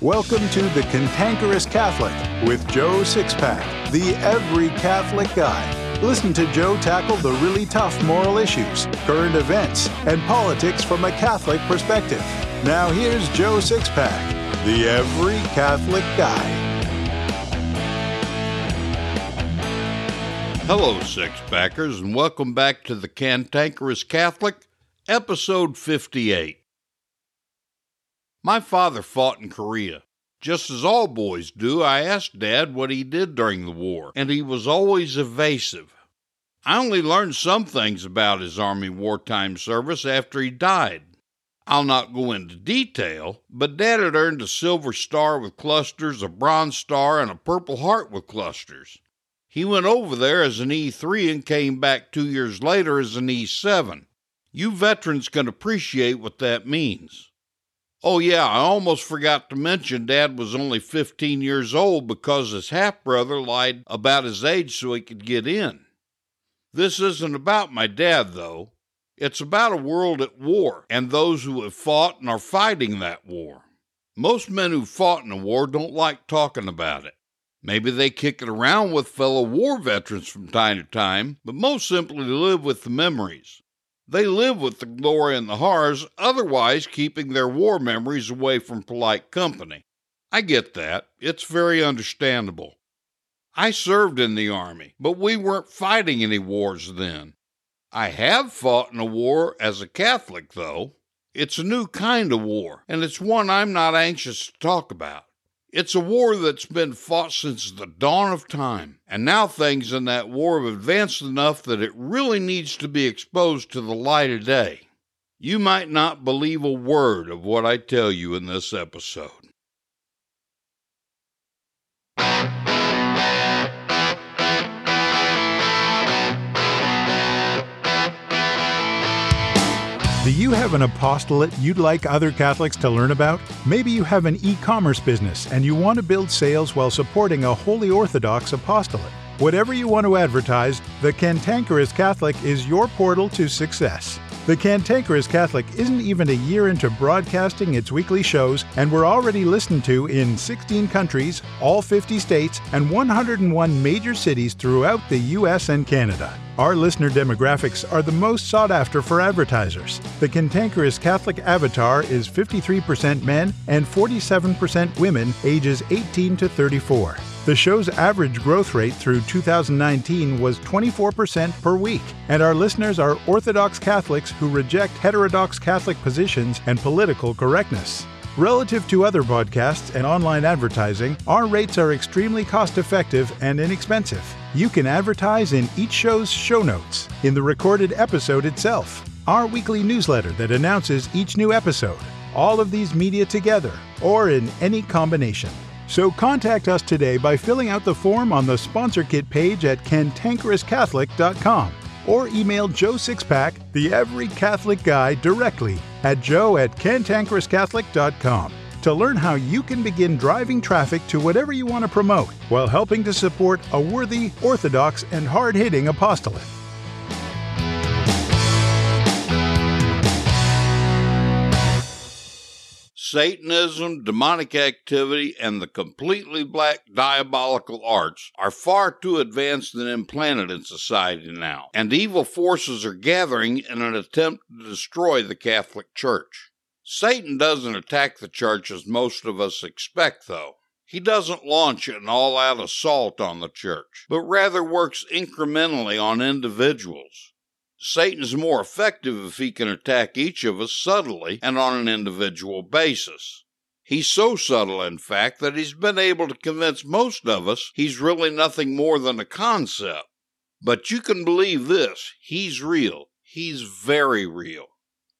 Welcome to The Cantankerous Catholic with Joe Sixpack, the every Catholic guy. Listen to Joe tackle the really tough moral issues, current events, and politics from a Catholic perspective. Now here's Joe Sixpack, the every Catholic guy. Hello, Sixpackers, and welcome back to The Cantankerous Catholic, episode 58. My father fought in Korea. Just as all boys do, I asked Dad what he did during the war, and he was always evasive. I only learned some things about his Army wartime service after he died. I'll not go into detail, but Dad had earned a Silver Star with clusters, a Bronze Star, and a Purple Heart with clusters. He went over there as an E3 and came back two years later as an E7. You veterans can appreciate what that means. Oh, yeah, I almost forgot to mention Dad was only 15 years old because his half brother lied about his age so he could get in. This isn't about my dad, though. It's about a world at war and those who have fought and are fighting that war. Most men who fought in a war don't like talking about it. Maybe they kick it around with fellow war veterans from time to time, but most simply live with the memories. They live with the glory and the horrors, otherwise keeping their war memories away from polite company. I get that. It's very understandable. I served in the Army, but we weren't fighting any wars then. I have fought in a war as a Catholic, though. It's a new kind of war, and it's one I'm not anxious to talk about. It's a war that's been fought since the dawn of time, and now things in that war have advanced enough that it really needs to be exposed to the light of day. You might not believe a word of what I tell you in this episode. Do you have an apostolate you'd like other Catholics to learn about? Maybe you have an e commerce business and you want to build sales while supporting a Holy Orthodox apostolate. Whatever you want to advertise, the Cantankerous Catholic is your portal to success. The Cantankerous Catholic isn't even a year into broadcasting its weekly shows, and we're already listened to in 16 countries, all 50 states, and 101 major cities throughout the US and Canada. Our listener demographics are the most sought after for advertisers. The Cantankerous Catholic avatar is 53% men and 47% women ages 18 to 34. The show's average growth rate through 2019 was 24% per week, and our listeners are Orthodox Catholics who reject heterodox Catholic positions and political correctness. Relative to other podcasts and online advertising, our rates are extremely cost effective and inexpensive. You can advertise in each show's show notes, in the recorded episode itself, our weekly newsletter that announces each new episode, all of these media together, or in any combination. So contact us today by filling out the form on the sponsor kit page at cantankerouscatholic.com or email Joe Sixpack, the Every Catholic Guy, directly at joe at cantankerouscatholic.com to learn how you can begin driving traffic to whatever you want to promote while helping to support a worthy, orthodox, and hard hitting apostolate. Satanism, demonic activity, and the completely black diabolical arts are far too advanced and implanted in society now, and evil forces are gathering in an attempt to destroy the Catholic Church. Satan doesn't attack the church as most of us expect, though. He doesn't launch an all out assault on the church, but rather works incrementally on individuals. Satan's more effective if he can attack each of us subtly and on an individual basis. He's so subtle, in fact, that he's been able to convince most of us he's really nothing more than a concept. But you can believe this he's real. He's very real.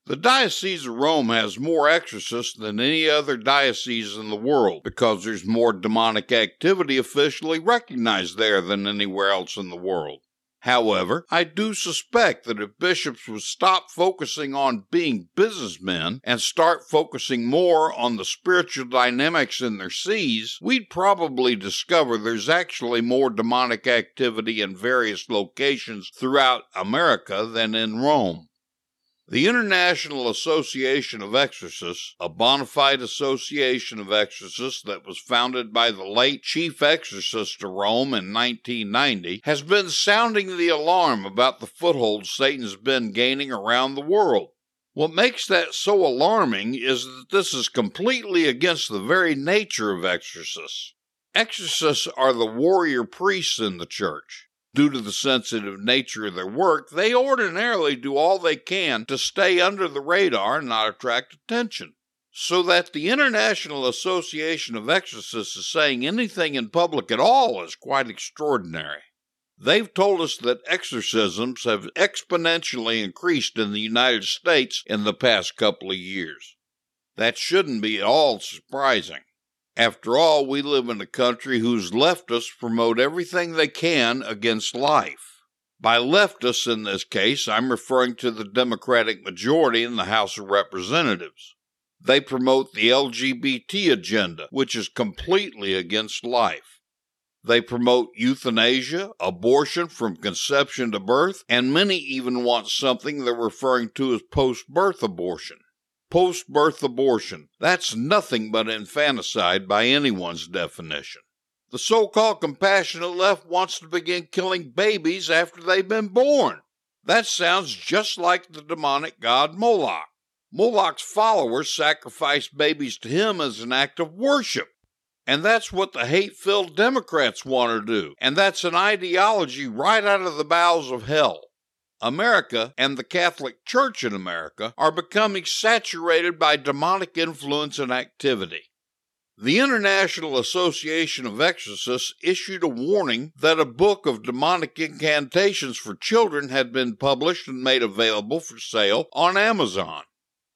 The Diocese of Rome has more exorcists than any other diocese in the world because there's more demonic activity officially recognized there than anywhere else in the world. However, I do suspect that if bishops would stop focusing on being businessmen and start focusing more on the spiritual dynamics in their sees, we'd probably discover there's actually more demonic activity in various locations throughout America than in Rome. The International Association of Exorcists, a bona fide association of exorcists that was founded by the late chief exorcist of Rome in 1990, has been sounding the alarm about the foothold Satan's been gaining around the world. What makes that so alarming is that this is completely against the very nature of exorcists. Exorcists are the warrior priests in the church. Due to the sensitive nature of their work, they ordinarily do all they can to stay under the radar and not attract attention. So that the International Association of Exorcists is saying anything in public at all is quite extraordinary. They've told us that exorcisms have exponentially increased in the United States in the past couple of years. That shouldn't be at all surprising. After all, we live in a country whose leftists promote everything they can against life. By leftists in this case, I'm referring to the Democratic majority in the House of Representatives. They promote the LGBT agenda, which is completely against life. They promote euthanasia, abortion from conception to birth, and many even want something they're referring to as post birth abortion post birth abortion. That's nothing but infanticide by anyone's definition. The so called compassionate left wants to begin killing babies after they've been born. That sounds just like the demonic god Moloch. Moloch's followers sacrifice babies to him as an act of worship. And that's what the hate filled Democrats want to do. And that's an ideology right out of the bowels of hell. America and the Catholic Church in America are becoming saturated by demonic influence and activity. The International Association of Exorcists issued a warning that a book of demonic incantations for children had been published and made available for sale on Amazon.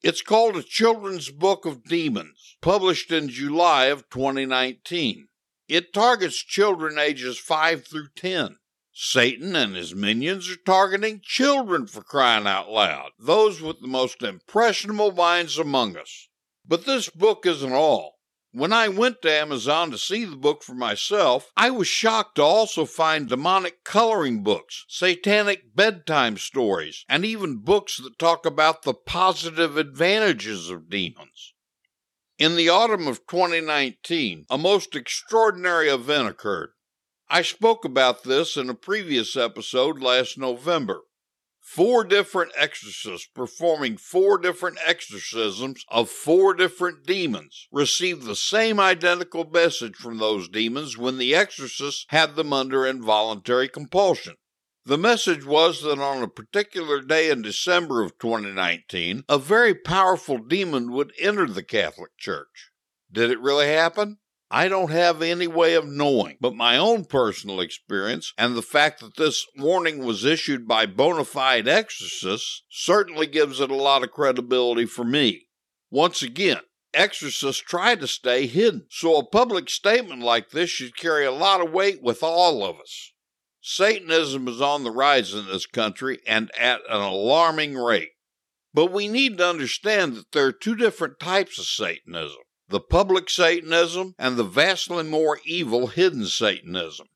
It's called A Children's Book of Demons, published in July of 2019. It targets children ages 5 through 10. Satan and his minions are targeting children for crying out loud, those with the most impressionable minds among us. But this book isn't all. When I went to Amazon to see the book for myself, I was shocked to also find demonic coloring books, satanic bedtime stories, and even books that talk about the positive advantages of demons. In the autumn of 2019, a most extraordinary event occurred. I spoke about this in a previous episode last November. Four different exorcists performing four different exorcisms of four different demons received the same identical message from those demons when the exorcists had them under involuntary compulsion. The message was that on a particular day in December of 2019, a very powerful demon would enter the Catholic Church. Did it really happen? I don't have any way of knowing, but my own personal experience and the fact that this warning was issued by bona fide exorcists certainly gives it a lot of credibility for me. Once again, exorcists try to stay hidden, so a public statement like this should carry a lot of weight with all of us. Satanism is on the rise in this country and at an alarming rate. But we need to understand that there are two different types of Satanism the public Satanism, and the vastly more evil hidden Satanism.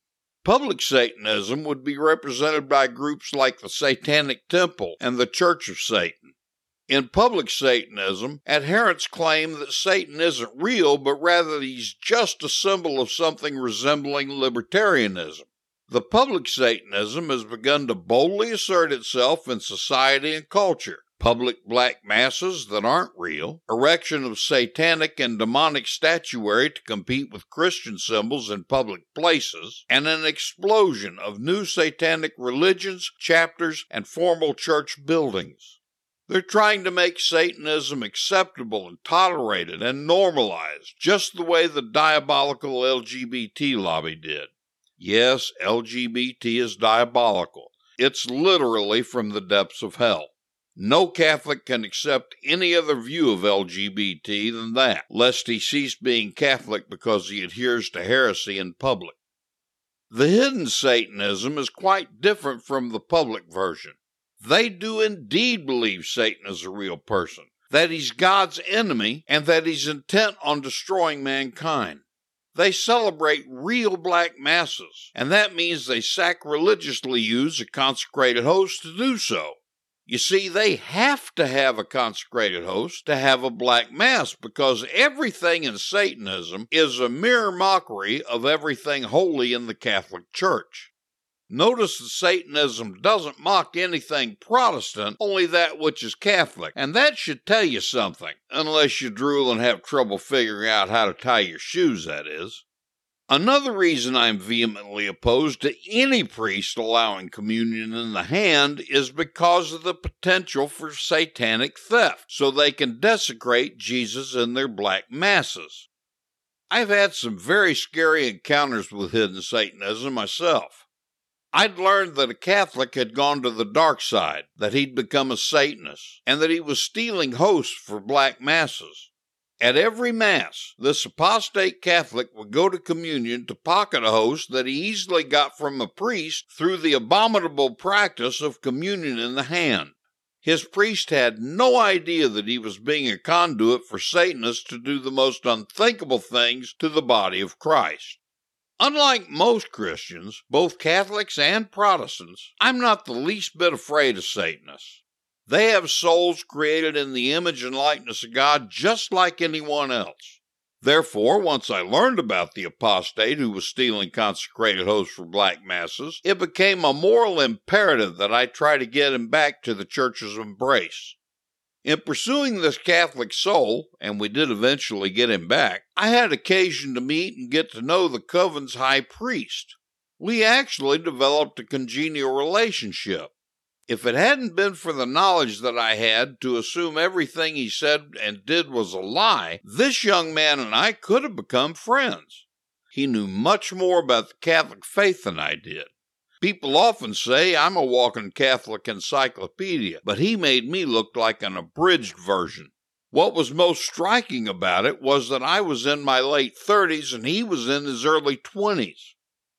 Public Satanism would be represented by groups like the Satanic Temple and the Church of Satan. In public Satanism, adherents claim that Satan isn't real, but rather he's just a symbol of something resembling libertarianism. The public Satanism has begun to boldly assert itself in society and culture public black masses that aren't real, erection of satanic and demonic statuary to compete with Christian symbols in public places, and an explosion of new satanic religions, chapters, and formal church buildings. They're trying to make Satanism acceptable and tolerated and normalized, just the way the diabolical LGBT lobby did. Yes, LGBT is diabolical. It's literally from the depths of hell. No Catholic can accept any other view of LGBT than that, lest he cease being Catholic because he adheres to heresy in public. The hidden Satanism is quite different from the public version. They do indeed believe Satan is a real person, that he's God's enemy, and that he's intent on destroying mankind. They celebrate real black masses, and that means they sacrilegiously use a consecrated host to do so. You see, they have to have a consecrated host to have a black mass because everything in Satanism is a mere mockery of everything holy in the Catholic Church. Notice that Satanism doesn't mock anything Protestant, only that which is Catholic, and that should tell you something, unless you drool and have trouble figuring out how to tie your shoes, that is. Another reason I'm vehemently opposed to any priest allowing communion in the hand is because of the potential for satanic theft, so they can desecrate Jesus in their black masses. I've had some very scary encounters with hidden Satanism myself. I'd learned that a Catholic had gone to the dark side, that he'd become a Satanist, and that he was stealing hosts for black masses. At every Mass, this apostate Catholic would go to communion to pocket a host that he easily got from a priest through the abominable practice of communion in the hand. His priest had no idea that he was being a conduit for Satanists to do the most unthinkable things to the body of Christ. Unlike most Christians, both Catholics and Protestants, I'm not the least bit afraid of Satanists. They have souls created in the image and likeness of God just like anyone else. Therefore, once I learned about the apostate who was stealing consecrated hosts for black masses, it became a moral imperative that I try to get him back to the church's embrace. In pursuing this Catholic soul, and we did eventually get him back, I had occasion to meet and get to know the coven's high priest. We actually developed a congenial relationship. If it hadn't been for the knowledge that I had to assume everything he said and did was a lie, this young man and I could have become friends. He knew much more about the Catholic faith than I did. People often say I'm a walking Catholic encyclopedia, but he made me look like an abridged version. What was most striking about it was that I was in my late 30s and he was in his early 20s.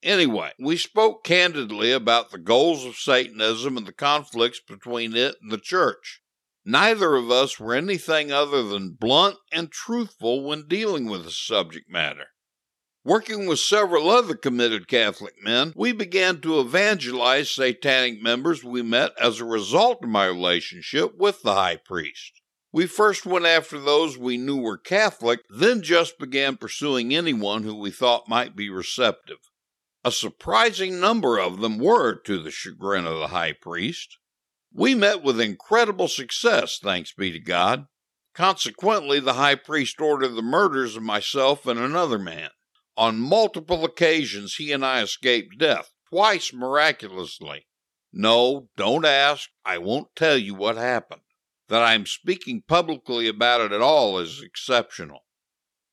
Anyway, we spoke candidly about the goals of Satanism and the conflicts between it and the church. Neither of us were anything other than blunt and truthful when dealing with the subject matter. Working with several other committed Catholic men, we began to evangelize satanic members we met as a result of my relationship with the high priest. We first went after those we knew were Catholic, then just began pursuing anyone who we thought might be receptive. A surprising number of them were to the chagrin of the high priest. We met with incredible success, thanks be to God. Consequently, the high priest ordered the murders of myself and another man. On multiple occasions, he and I escaped death, twice miraculously. No, don't ask. I won't tell you what happened. That I am speaking publicly about it at all is exceptional.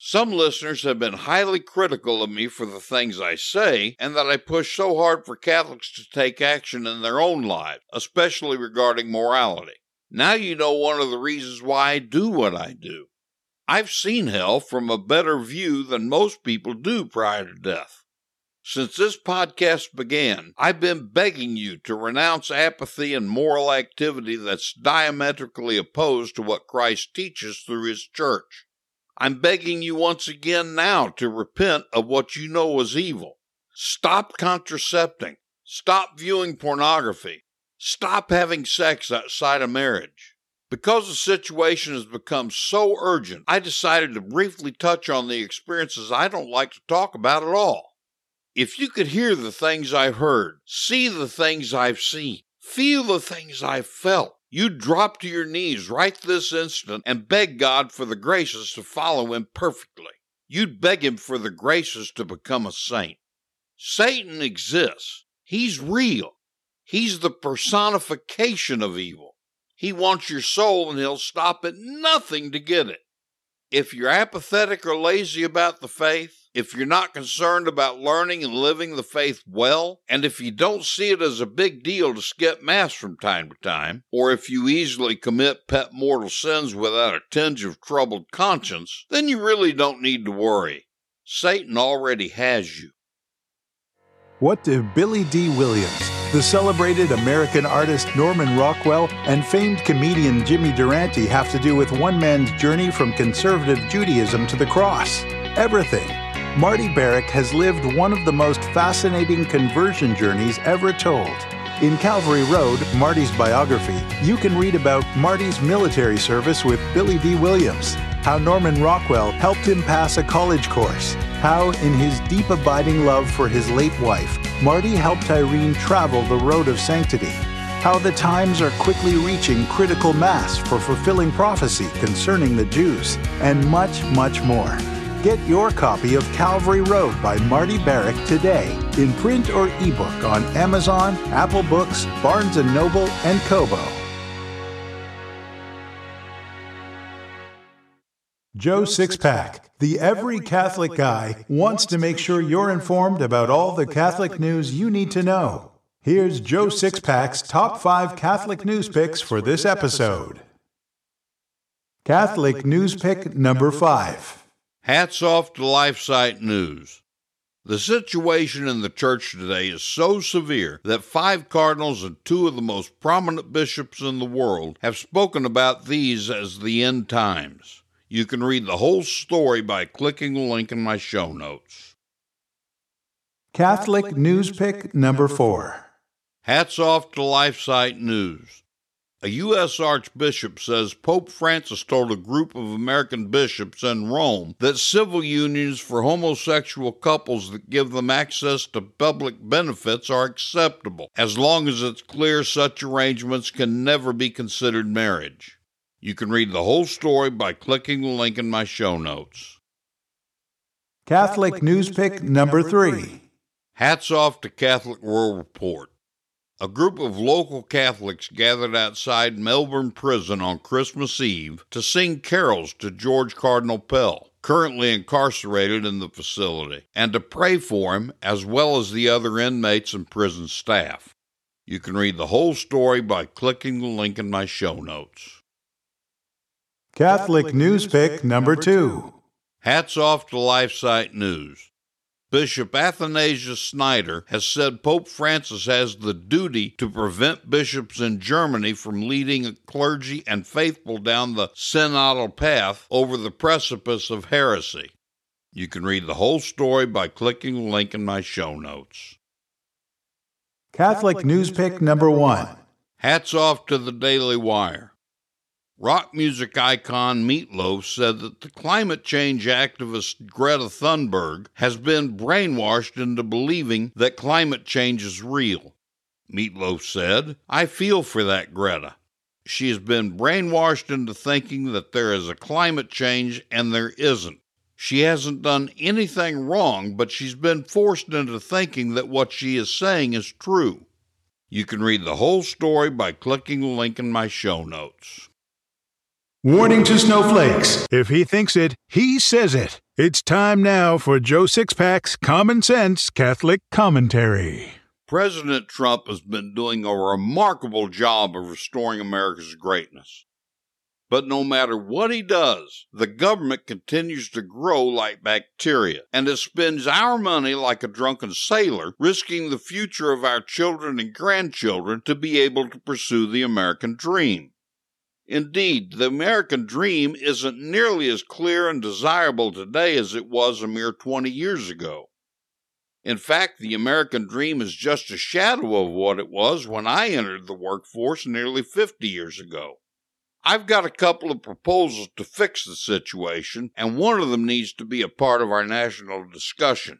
Some listeners have been highly critical of me for the things I say, and that I push so hard for Catholics to take action in their own lives, especially regarding morality. Now you know one of the reasons why I do what I do. I've seen hell from a better view than most people do prior to death. Since this podcast began, I've been begging you to renounce apathy and moral activity that's diametrically opposed to what Christ teaches through His church. I'm begging you once again now to repent of what you know is evil. Stop contracepting. Stop viewing pornography. Stop having sex outside of marriage. Because the situation has become so urgent, I decided to briefly touch on the experiences I don't like to talk about at all. If you could hear the things I've heard, see the things I've seen, feel the things I've felt, You'd drop to your knees right this instant and beg God for the graces to follow Him perfectly. You'd beg Him for the graces to become a saint. Satan exists. He's real. He's the personification of evil. He wants your soul and he'll stop at nothing to get it. If you're apathetic or lazy about the faith, if you're not concerned about learning and living the faith well, and if you don't see it as a big deal to skip Mass from time to time, or if you easily commit pet mortal sins without a tinge of troubled conscience, then you really don't need to worry. Satan already has you. What do Billy Dee Williams, the celebrated American artist Norman Rockwell, and famed comedian Jimmy Durante have to do with one man's journey from conservative Judaism to the cross? Everything. Marty Barrick has lived one of the most fascinating conversion journeys ever told. In Calvary Road, Marty's biography, you can read about Marty's military service with Billy Dee Williams, how Norman Rockwell helped him pass a college course, how, in his deep abiding love for his late wife, Marty helped Irene travel the road of sanctity, how the times are quickly reaching critical mass for fulfilling prophecy concerning the Jews, and much, much more. Get your copy of Calvary Road by Marty Barrick today, in print or ebook on Amazon, Apple Books, Barnes & Noble, and Kobo. Joe Sixpack, the every Catholic guy, wants to make sure you're informed about all the Catholic news you need to know. Here's Joe Sixpack's top five Catholic news picks for this episode. Catholic news pick number five. Hats off to LifeSite News. The situation in the church today is so severe that five cardinals and two of the most prominent bishops in the world have spoken about these as the end times. You can read the whole story by clicking the link in my show notes. Catholic News Pick number four. Hats off to LifeSite News. A U.S. Archbishop says Pope Francis told a group of American bishops in Rome that civil unions for homosexual couples that give them access to public benefits are acceptable, as long as it's clear such arrangements can never be considered marriage. You can read the whole story by clicking the link in my show notes. Catholic News Pick number three. Hats off to Catholic World Report. A group of local Catholics gathered outside Melbourne Prison on Christmas Eve to sing carols to George Cardinal Pell, currently incarcerated in the facility, and to pray for him as well as the other inmates and prison staff. You can read the whole story by clicking the link in my show notes. Catholic News Pick number two. Hats off to LifeSite News. Bishop Athanasius Schneider has said Pope Francis has the duty to prevent bishops in Germany from leading clergy and faithful down the synodal path over the precipice of heresy. You can read the whole story by clicking the link in my show notes. Catholic News Pick number one. Hats off to the Daily Wire. Rock music icon Meatloaf said that the climate change activist Greta Thunberg has been brainwashed into believing that climate change is real. Meatloaf said, I feel for that Greta. She has been brainwashed into thinking that there is a climate change and there isn't. She hasn't done anything wrong, but she's been forced into thinking that what she is saying is true. You can read the whole story by clicking the link in my show notes. Warning to snowflakes. If he thinks it, he says it. It's time now for Joe Sixpack's Common Sense Catholic Commentary. President Trump has been doing a remarkable job of restoring America's greatness. But no matter what he does, the government continues to grow like bacteria, and it spends our money like a drunken sailor, risking the future of our children and grandchildren to be able to pursue the American dream. Indeed, the American dream isn't nearly as clear and desirable today as it was a mere 20 years ago. In fact, the American dream is just a shadow of what it was when I entered the workforce nearly 50 years ago. I've got a couple of proposals to fix the situation, and one of them needs to be a part of our national discussion.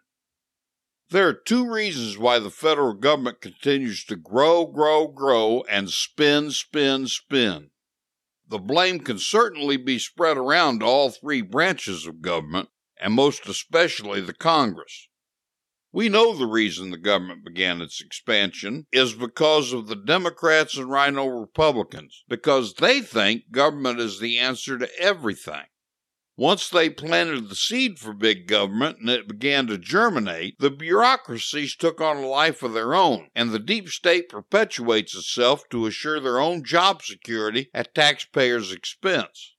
There are two reasons why the federal government continues to grow, grow, grow, and spin, spin, spin. The blame can certainly be spread around to all three branches of government, and most especially the Congress. We know the reason the government began its expansion is because of the Democrats and RINO Republicans, because they think government is the answer to everything. Once they planted the seed for big government and it began to germinate, the bureaucracies took on a life of their own, and the deep state perpetuates itself to assure their own job security at taxpayers' expense.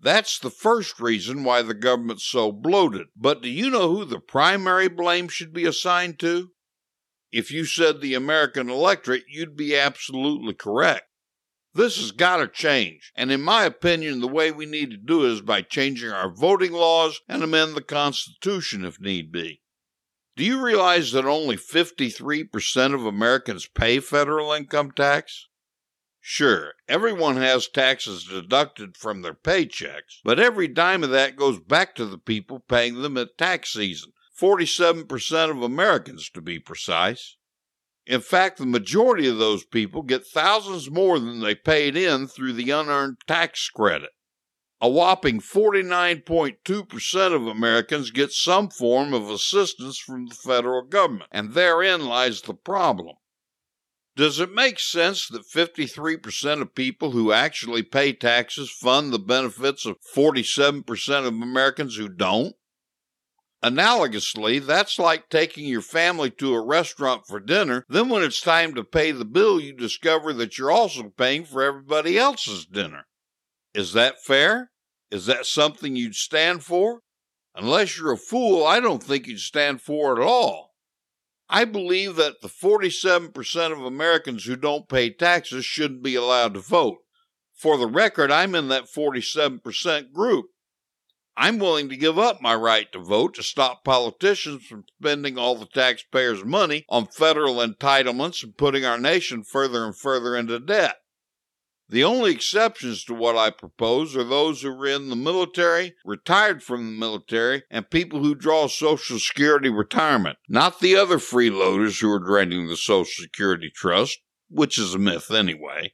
That's the first reason why the government's so bloated. But do you know who the primary blame should be assigned to? If you said the American electorate, you'd be absolutely correct. This has got to change, and in my opinion, the way we need to do it is by changing our voting laws and amend the Constitution if need be. Do you realize that only 53% of Americans pay federal income tax? Sure, everyone has taxes deducted from their paychecks, but every dime of that goes back to the people paying them at tax season 47% of Americans to be precise. In fact, the majority of those people get thousands more than they paid in through the unearned tax credit. A whopping 49.2% of Americans get some form of assistance from the federal government, and therein lies the problem. Does it make sense that 53% of people who actually pay taxes fund the benefits of 47% of Americans who don't? Analogously, that's like taking your family to a restaurant for dinner, then when it's time to pay the bill, you discover that you're also paying for everybody else's dinner. Is that fair? Is that something you'd stand for? Unless you're a fool, I don't think you'd stand for it at all. I believe that the 47% of Americans who don't pay taxes shouldn't be allowed to vote. For the record, I'm in that 47% group. I'm willing to give up my right to vote to stop politicians from spending all the taxpayers' money on federal entitlements and putting our nation further and further into debt. The only exceptions to what I propose are those who are in the military, retired from the military, and people who draw Social Security retirement, not the other freeloaders who are draining the Social Security Trust, which is a myth anyway.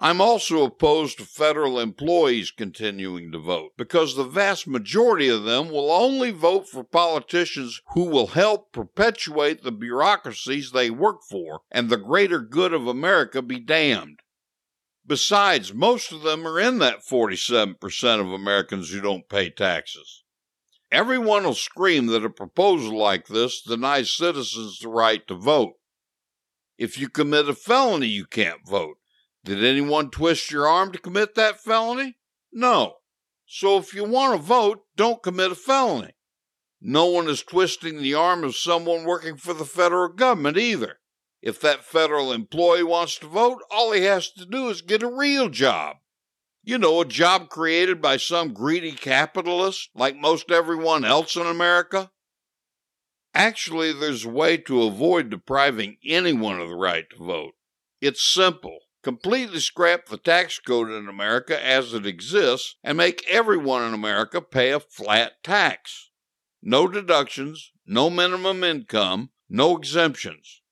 I'm also opposed to federal employees continuing to vote because the vast majority of them will only vote for politicians who will help perpetuate the bureaucracies they work for and the greater good of America be damned. Besides, most of them are in that 47% of Americans who don't pay taxes. Everyone will scream that a proposal like this denies citizens the right to vote. If you commit a felony, you can't vote. Did anyone twist your arm to commit that felony? No. So if you want to vote, don't commit a felony. No one is twisting the arm of someone working for the federal government either. If that federal employee wants to vote, all he has to do is get a real job. You know, a job created by some greedy capitalist like most everyone else in America. Actually, there's a way to avoid depriving anyone of the right to vote. It's simple. Completely scrap the tax code in America as it exists and make everyone in America pay a flat tax. No deductions, no minimum income, no exemptions.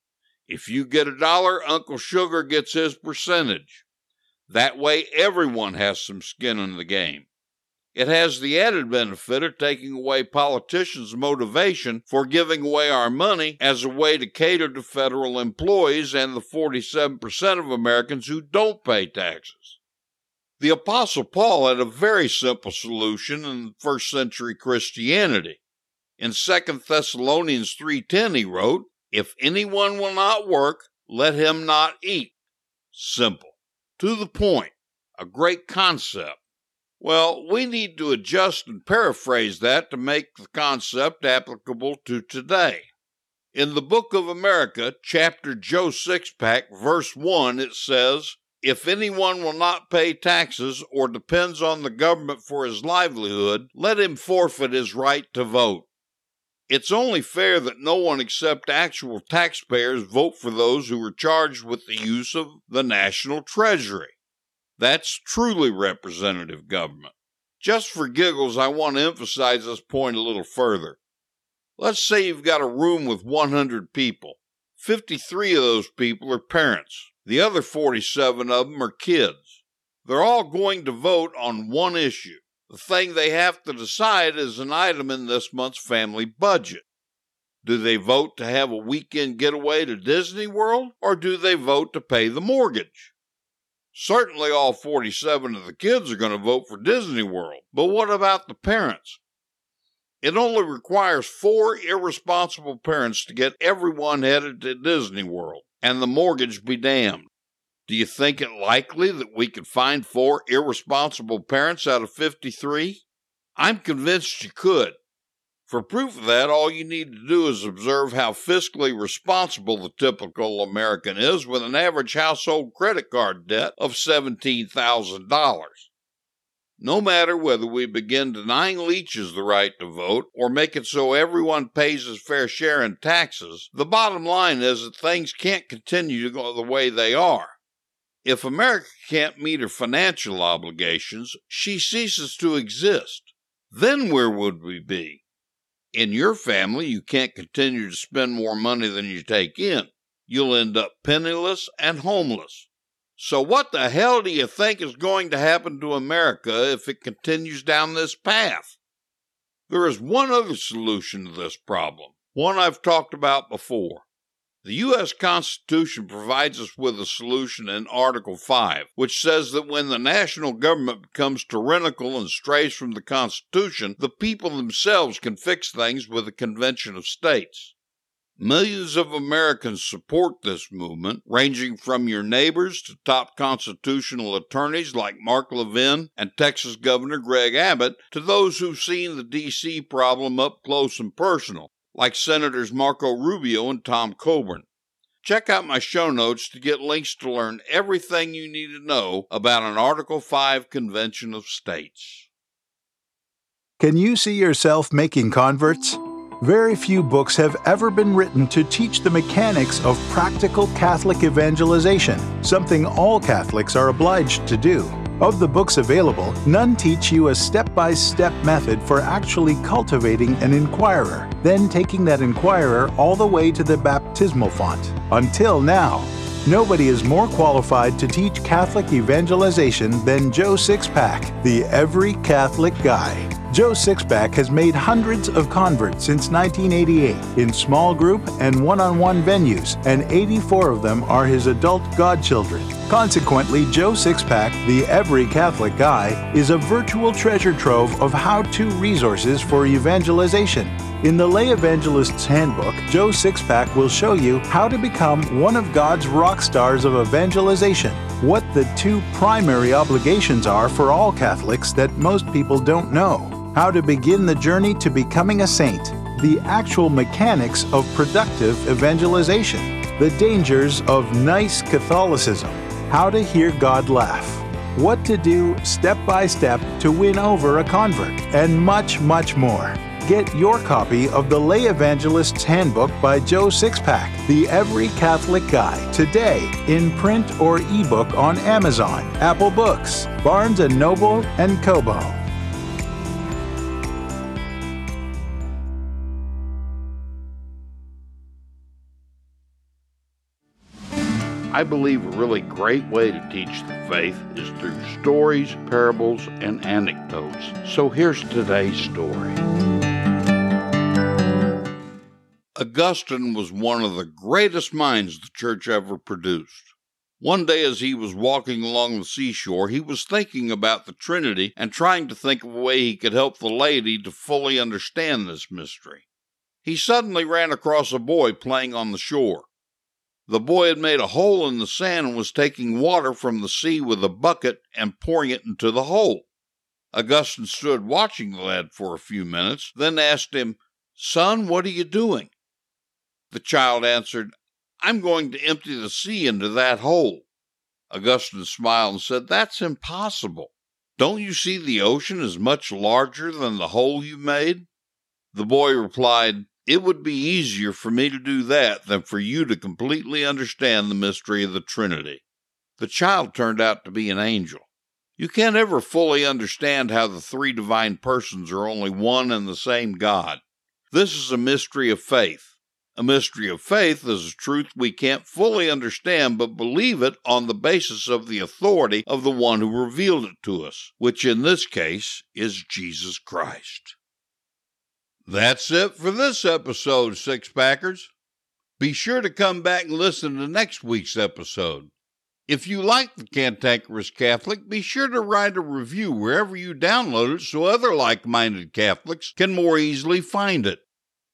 If you get a dollar, Uncle Sugar gets his percentage. That way, everyone has some skin in the game. It has the added benefit of taking away politicians' motivation for giving away our money as a way to cater to federal employees and the 47% of Americans who don't pay taxes. The Apostle Paul had a very simple solution in first century Christianity. In 2 Thessalonians 3:10 he wrote, if anyone will not work, let him not eat. Simple. To the point. A great concept. Well, we need to adjust and paraphrase that to make the concept applicable to today. In the Book of America, chapter Joe Sixpack, verse 1, it says, If anyone will not pay taxes or depends on the government for his livelihood, let him forfeit his right to vote. It's only fair that no one except actual taxpayers vote for those who are charged with the use of the national treasury. That's truly representative government. Just for giggles, I want to emphasize this point a little further. Let's say you've got a room with 100 people. 53 of those people are parents. The other 47 of them are kids. They're all going to vote on one issue. The thing they have to decide is an item in this month's family budget. Do they vote to have a weekend getaway to Disney World, or do they vote to pay the mortgage? Certainly, all 47 of the kids are going to vote for Disney World, but what about the parents? It only requires four irresponsible parents to get everyone headed to Disney World, and the mortgage be damned. Do you think it likely that we could find four irresponsible parents out of 53? I'm convinced you could. For proof of that, all you need to do is observe how fiscally responsible the typical American is with an average household credit card debt of $17,000. No matter whether we begin denying leeches the right to vote or make it so everyone pays his fair share in taxes, the bottom line is that things can't continue to go the way they are. If America can't meet her financial obligations, she ceases to exist. Then where would we be? In your family, you can't continue to spend more money than you take in. You'll end up penniless and homeless. So, what the hell do you think is going to happen to America if it continues down this path? There is one other solution to this problem, one I've talked about before. The U.S. Constitution provides us with a solution in Article 5, which says that when the national government becomes tyrannical and strays from the Constitution, the people themselves can fix things with a convention of states. Millions of Americans support this movement, ranging from your neighbors to top constitutional attorneys like Mark Levin and Texas Governor Greg Abbott to those who've seen the D.C. problem up close and personal, like Senators Marco Rubio and Tom Coburn. Check out my show notes to get links to learn everything you need to know about an Article 5 Convention of States. Can you see yourself making converts? Very few books have ever been written to teach the mechanics of practical Catholic evangelization, something all Catholics are obliged to do. Of the books available, none teach you a step by step method for actually cultivating an inquirer, then taking that inquirer all the way to the baptismal font. Until now. Nobody is more qualified to teach Catholic evangelization than Joe Sixpack, the Every Catholic Guy. Joe Sixpack has made hundreds of converts since 1988 in small group and one on one venues, and 84 of them are his adult godchildren. Consequently, Joe Sixpack, the Every Catholic Guy, is a virtual treasure trove of how to resources for evangelization. In the Lay Evangelist's Handbook, Joe Sixpack will show you how to become one of God's rock stars of evangelization, what the two primary obligations are for all Catholics that most people don't know how to begin the journey to becoming a saint, the actual mechanics of productive evangelization, the dangers of nice Catholicism, how to hear God laugh, what to do step by step to win over a convert, and much, much more. Get your copy of the Lay Evangelist's Handbook by Joe Sixpack, the Every Catholic Guy, today in print or ebook on Amazon, Apple Books, Barnes & Noble, and Kobo. I believe a really great way to teach the faith is through stories, parables, and anecdotes. So here's today's story. Augustine was one of the greatest minds the church ever produced. One day, as he was walking along the seashore, he was thinking about the Trinity and trying to think of a way he could help the laity to fully understand this mystery. He suddenly ran across a boy playing on the shore. The boy had made a hole in the sand and was taking water from the sea with a bucket and pouring it into the hole. Augustine stood watching the lad for a few minutes, then asked him, Son, what are you doing? The child answered, I'm going to empty the sea into that hole. Augustine smiled and said, That's impossible. Don't you see the ocean is much larger than the hole you made? The boy replied, it would be easier for me to do that than for you to completely understand the mystery of the Trinity. The child turned out to be an angel. You can't ever fully understand how the three divine persons are only one and the same God. This is a mystery of faith. A mystery of faith is a truth we can't fully understand but believe it on the basis of the authority of the one who revealed it to us, which in this case is Jesus Christ. That's it for this episode, Six Packers. Be sure to come back and listen to next week's episode. If you like the Cantankerous Catholic, be sure to write a review wherever you download it so other like minded Catholics can more easily find it.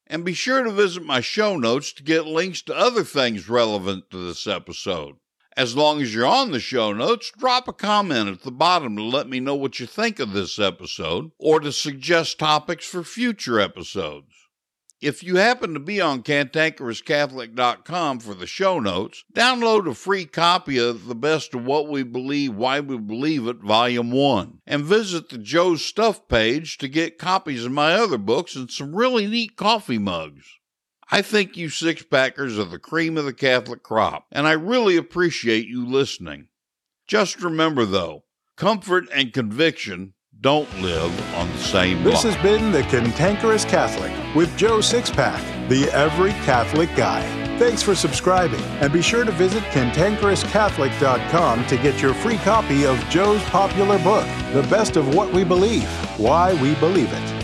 And be sure to visit my show notes to get links to other things relevant to this episode. As long as you're on the show notes, drop a comment at the bottom to let me know what you think of this episode or to suggest topics for future episodes. If you happen to be on cantankerouscatholic.com for the show notes, download a free copy of The Best of What We Believe, Why We Believe It, Volume 1, and visit the Joe's Stuff page to get copies of my other books and some really neat coffee mugs. I think you six packers are the cream of the Catholic crop, and I really appreciate you listening. Just remember, though, comfort and conviction don't live on the same This has been The Cantankerous Catholic with Joe Sixpack, the Every Catholic Guy. Thanks for subscribing, and be sure to visit cantankerouscatholic.com to get your free copy of Joe's popular book, The Best of What We Believe, Why We Believe It.